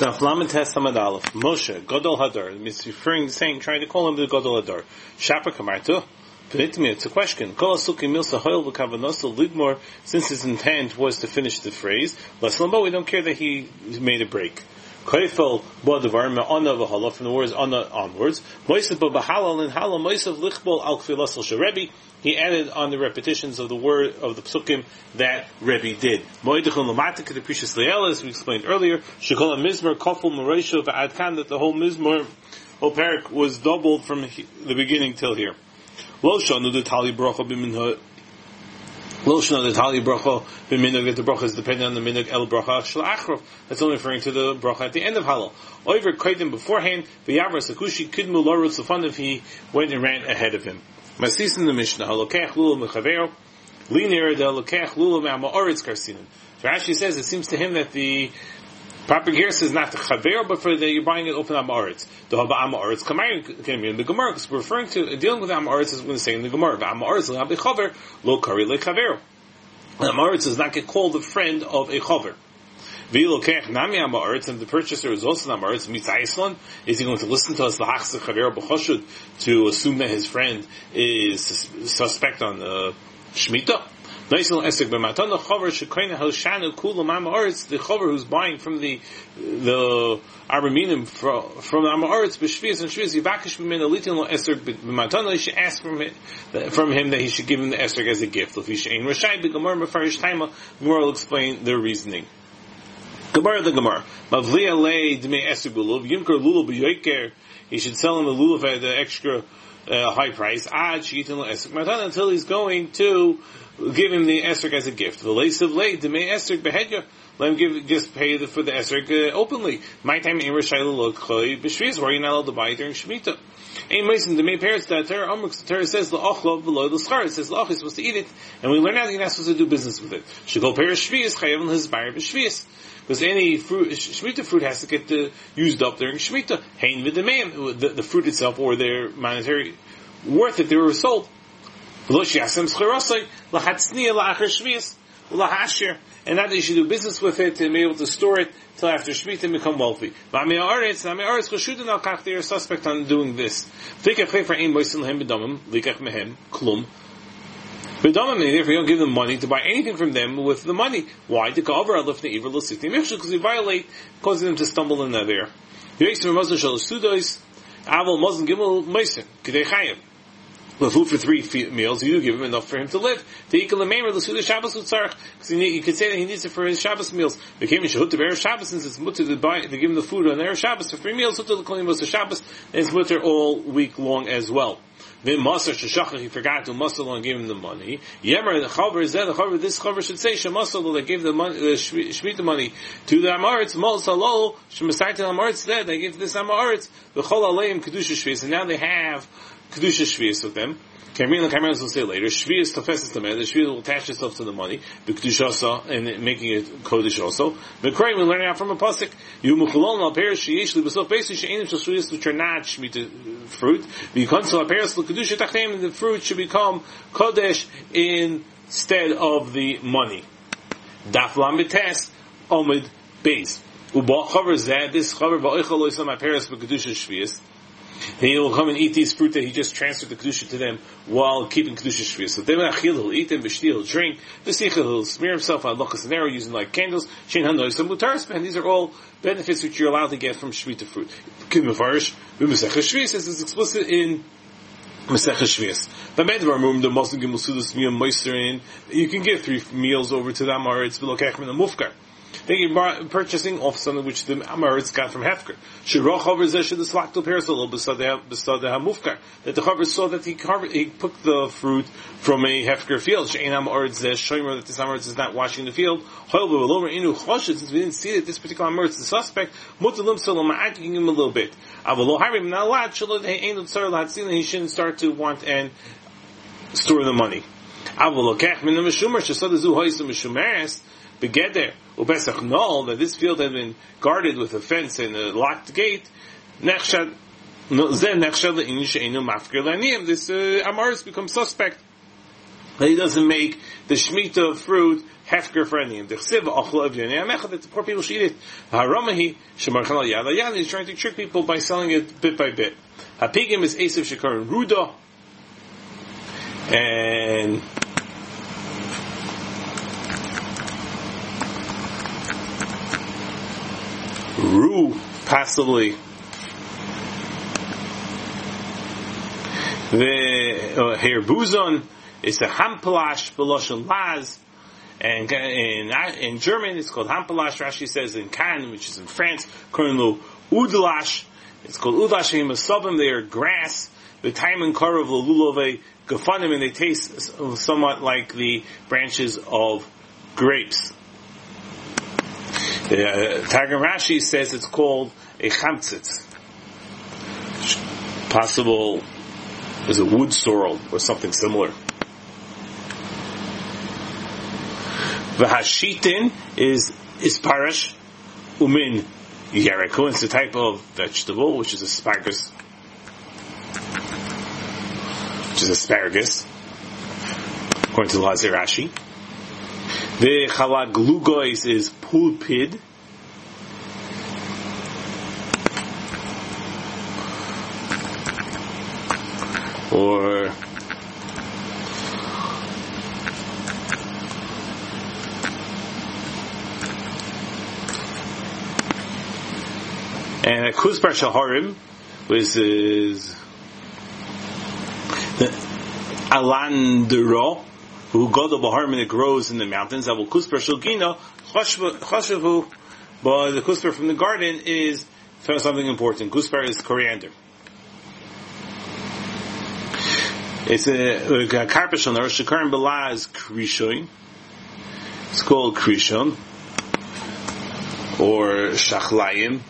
The Flamet Testament Aleph, Moshe, Godol Hadar, it's referring, saying, trying to call him the Godol Hadar. Shapa Kamartu, Penitmi, it's a question. Kol Asuki Milsa Hoil V'Kavanosu Ligmor, since his intent was to finish the phrase, Leslambo, we don't care that he made a break. Koifel Bodavar Me'ana V'Hala, from the words Ana onwards. Moisav B'Halal and Halal, Moisav Lichbol Al Kfilasal Sharebi, he added on the repetitions of the word of the psukim that Rebbe did. Moedechon lamatik the precious as we explained earlier. Shekola mizmer kofel moresho va'adkan that the whole mizmer, whole parak was doubled from the beginning till here. Lo shanu the tali bracha b'minha. Lo shanu the tali bracha b'minhag that the bracha is dependent on the minhag el bracha shel achrov. That's only referring to the bracha at the end of halal. Over kaidim beforehand, v'yavra sakushi kidmu lorutz if he went and ran ahead of him. Masis in the Mishnah, halokech lula mechavero, linear the halokech lula ma'amoritz karsinim. So Rashi says it seems to him that the proper gear says not the chaver, but for the you're buying it open amoritz. The haba amoritz kamay can be in the gemara because we're referring to dealing with amoritz is going to say in the gemara. Amoritz a chaver lo kari le chaver. Amoritz does not get called the friend of a chaver. Nami and the purchaser is also Amaretz, Mitzayislan, is he going to listen to us, the Hachse Chaver B'choshud, to assume that his friend is suspect on uh, Shemitah? Naisel Esek B'matana Chaver Shekoina Halshanu Kula Mama the Chaver who's buying from the, the Araminim from, from Mama Aretz, and Shvias, Yivakish B'min Alitin Lo Esek B'matana, he should ask from, it, from him that he should give him the Esek as a gift. If he should Ein Rashai Mefarish Taima, Gemara will explain their reasoning. Gemara the Gemara. Mavliya lei dmei eser lulav. Yimker lulav b'yoiker. He should sell him the lulav at the extra uh, high price. Ad sheetin lo esek matan until he's going to give him the esrog as a gift. The lace of lei dmei esrog behedya. Let him give, just pay the, for the esrog uh, openly. My time in Rishayla lo choy b'shviz where you're not allowed to buy during Shemitah. Ein Mason, the main parents that Torah Amrux, the Torah says la'ochlov v'lo l'schar. It says la'och is supposed to eat it, and we learn out you're not supposed to do business with it. Shekol perish shvius chayav his buyer b'shvius. Because any fruit, Shemitah fruit has to get the, used up during Shemitah. Hain v'demeim, the, the fruit itself or their monetary worth if they were sold. And now that you should do business with it and be able to store it till after Shemitah and become wealthy. They are suspect on doing this. B'damim, therefore you don't give them money to buy anything from them with the money. Why? To cover alif the evil because you violate, causing them to stumble in there. Aval Muslim Gimel Meiser, Kedei Chayim. The food for three meals, you do give him enough for him to live. To equal the mamer, the Suda Shabbos Utzarech, because you could say that he needs it for his Shabbos meals. Became a Shahut to bear Shabbos, since it's mutter to buy, to give him the food on their Shabbos for three meals, Hutter the Kolim was the Shabbos, and it's mutter all week long as well. Maser Sheshachach, he forgot to Masal and give him the money. Yemer, the Chavar is there, the Chavar, this Chavar should say, Shemasal, they gave the money, the Shemitah money to the Amaritz, Mol Salol, Shemasai to the Amaritz there, they gave this Amaritz, the Chol Aleim Kedusha Shviz, and now they have Kedusha Shviz with them. Kamrin and Kamrin will say later, Shvius tafeses the man, the Shvius will attach itself to the money, the Kedushasa, and making it Kodesh also. Mekray, we learn out from a Pasik, you Mukhalon al Peres Sheyesh Li Besov Beis She'enim Shal Shvius, which are not Shemitah fruit, the V'yikonsel al Peres Li Kedusha Tachteim, and the fruit should become Kodesh instead of the money. Daf Lamites, Omid Beis. Uba covers that, this cover, Va'oichel Loisam al Peres B'Kedusha Shvius, he will come and eat these fruit that he just transferred the kedusha to them while keeping kedusha shviyah. So achil, he'll eat them, b'shtil, he'll drink, v'sichel, he'll smear himself on lochas and arrow using like candles, shein hanois, and mutaris, and these are all benefits which you're allowed to get from shvita fruit. Kimavarish, v'mesech shviyah says it's explicit in Masech Shvius. The Medvar the you can give three meals over to it's below Kechman and Mufkar. Are purchasing off something which the Amaritz got from Hefker. Shiroch over Zesha the Slakto the Hamufkar. That the Chaver saw that he covered, he took the fruit from a Hefker field. Shein Amaritz Zesh, Shomer that this Amaritz is not washing the field. Hoil Belomer Inu Choshet, since we didn't see that this particular Amaritz, the suspect, Mutalim Solom, asking him a little bit. Avalo Harim, not allowed, Shalot Ain't Tsar Latzin, he shouldn't start to want and store the money. Avalo Kech Min Meshumer, Shasad Zu Hoysa Meshumeres, begeder ubesach nol that this field had been guarded with a fence and a locked gate. Nechshad then nechshad le'inish enu mafker laniim. This uh, amaris becomes suspect. But he doesn't make the Shemitah fruit hefker for anything. The chsiv achla of yonei amecha that the poor people should eat it. Haramahi shemarchanal yada yada. He's trying to trick people by selling it bit by bit. Hapigim is Esav Shekar and Ruda. And Ru, possibly. The uh, here Buzon is a Hampelash Beloshan Laz. And in, in German, it's called Hampelash. Rashi says in Cannes, which is in France, currently Udlash. It's called Udlash. They are grass. The time and color of the lulove gafanim, and they taste somewhat like the branches of grapes. Uh, Rashi says it's called a chamtzitz. Possible is a wood sorrel or something similar. V'hashitin is isparish umin yereko. It's a type of vegetable which is asparagus, which is asparagus, according to Lazir Rashi. The chalaglugois is pulpid. Or and a kuzbar shaharim which is the alandero who to Bahar it grows in the mountains. Avul kusper shulgina chashavu, but the kusper from the garden is something important. Kusper is coriander. It's a, a carpishon or shakarim bala is krishon. It's called krishon or shachlayim,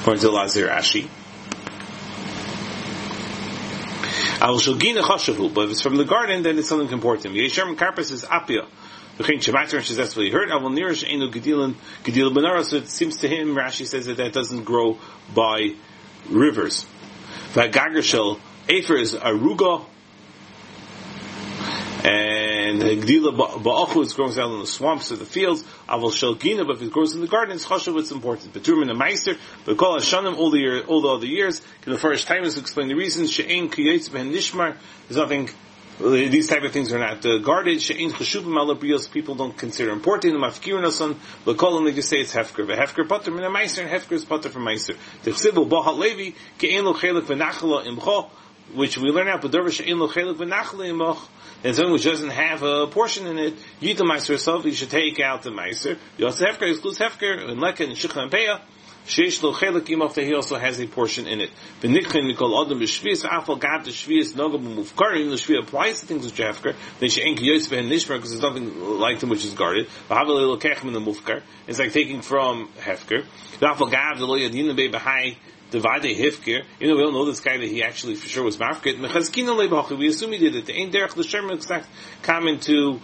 according to Lazir Ashi. Al shogina chashavu, but if it's from the garden, then it's something important. Yeshem karpas is apia. V'chein shemater, she that's what he heard. Avol nirish enu gedilan gedil benara. So it seems to him, Rashi says that that doesn't grow by rivers. V'agager shel afer is aruga, and Gdila Ba'achu is grows out in the swamps or the fields. Aval Shalgina, but if it grows in the garden, it's Chashav, it's important. But Turman and Meister, but call Hashanim all the year, all the other years. Can the first time is explain the reasons. She'ain Kiyetz Ben Nishmar, there's nothing, these type of things are not uh, guarded. She'ain Chashuvim Alabrios, people don't consider important. The Mafkir Nasan, but call them, they just say it's Hefker. But Hefker Pater Min Meister, and Hefker is Pater from Meister. The Chsibu Bahat Levi, Ke'en Lo Chelik V'nachla Imcho, which we learn out, but Dervish She'en Lo Chelik V'nachla Imcho, and something which doesn't have a portion in it, you the meiser yourself, you should take out the meiser. You also hefker excludes hefker and leka and shikha and peah. Sheish lo chelik imaf he also has a portion in it. V'nikchen nikol adam b'shvius afal gad the shvius nogam. Even the shvi applies to things which are hefker. They should enki yosef and nishmer because there's nothing like them which is guarded. V'havel elokechem in the mufkar. It's like taking from hefker. V'afal gad the lo yadin be b'hai the Vade Hifkir, you know, we don't know this guy that he actually for sure was Lebachi, we assume he did it. The Ein Derech L'Shem exact comment to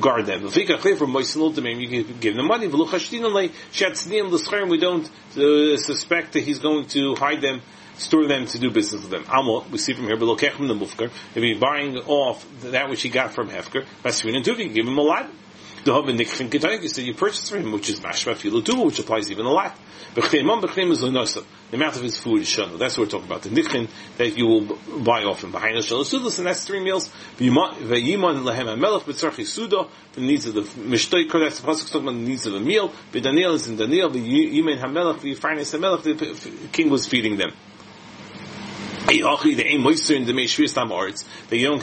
guard them. The Fika Clear from Moisin Ultimate, you can give them money. We don't uh, suspect that he's going to hide them store them to do business with them. Amot, we see from here, below the Mufkar, if he's buying off that which he got from Hefker, Basrin and Tuvi, give him a lot. The Nikhin Ketayik, you purchase from him, which is Mashma Filu Tuva, which applies even a lot. Um, L'nosa. The amount of his food is shana. That's what we're talking about. The nichin that you will buy him. Behind the and that's three meals. The needs of the mishtoikor, that's the pasuk talking about the needs of the meal. Daniel is in Daniel, v'yimen hamelech, v'yifarnes hamelech, the king was feeding them. They aim moister in the mei shvius tam arts. They don't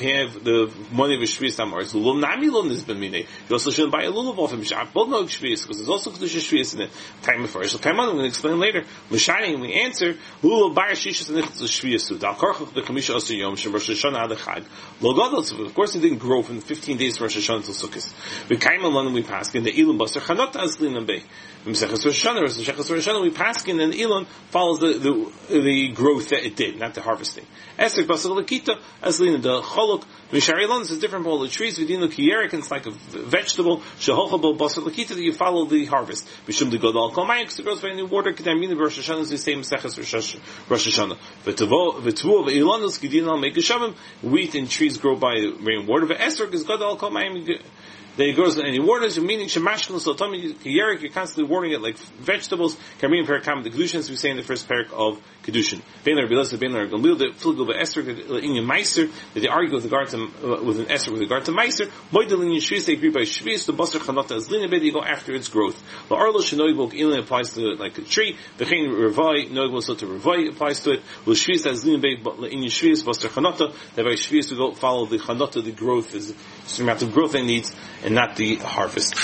have the money of a shvius tam arts. Nami ben mine. You also shouldn't buy a lulav off him. Shab both no shvius because there's also kedusha shvius in it. Time of first. Time on. I'm going to explain later. Mishaning we answer lulav bar shishas and nichtas shvius su. Dal karchach the kamisha osu yom shem rosh hashanah ad chag. Lo gadol. Of course, it didn't grow from 15 days from Rosh Hashanah until Sukkot. We came along we passed in the ilim baster chanot azlin and bay. Msechas Rosh Hashanah, Rosh Hashanah, we pass in and Elon follows the, the, the growth that it did, not the harvest harvesting. Esrik basal lakita, as lina the cholok, is different from all the trees. Vidinu kiyerik, it's like a vegetable. Shehochabo basal lakita that you follow the harvest. Bishum the godal kol mayim, because it grows by new water. Kedamina Rosh Hashanah is the same seches Rosh Hashanah. V'tavo v'ilanus make a Wheat and trees grow by rainwater. V'esrik is godal kol grows in any waters, meaning shemashkin sotomi yerik, you're constantly warning it like vegetables. Karim parakam the kedushin, as we say in the first parak of kedushin. Ben Rabbi Lezer, Ben Rabbi Gamliel, the filgul be'ester in meiser that they argue with regard to uh, with an esther with regard to meiser. Moidel in yeshvis they agree by shvis the basar chanata as lina you go after its growth. The arlo shenoibok ilin applies to it like a tree. The chain revai noibok so to revai applies to it. Will shvis as lina bed in yeshvis basar chanata that by shvis to go follow the chanata the growth is the amount of growth it needs and not the harvest.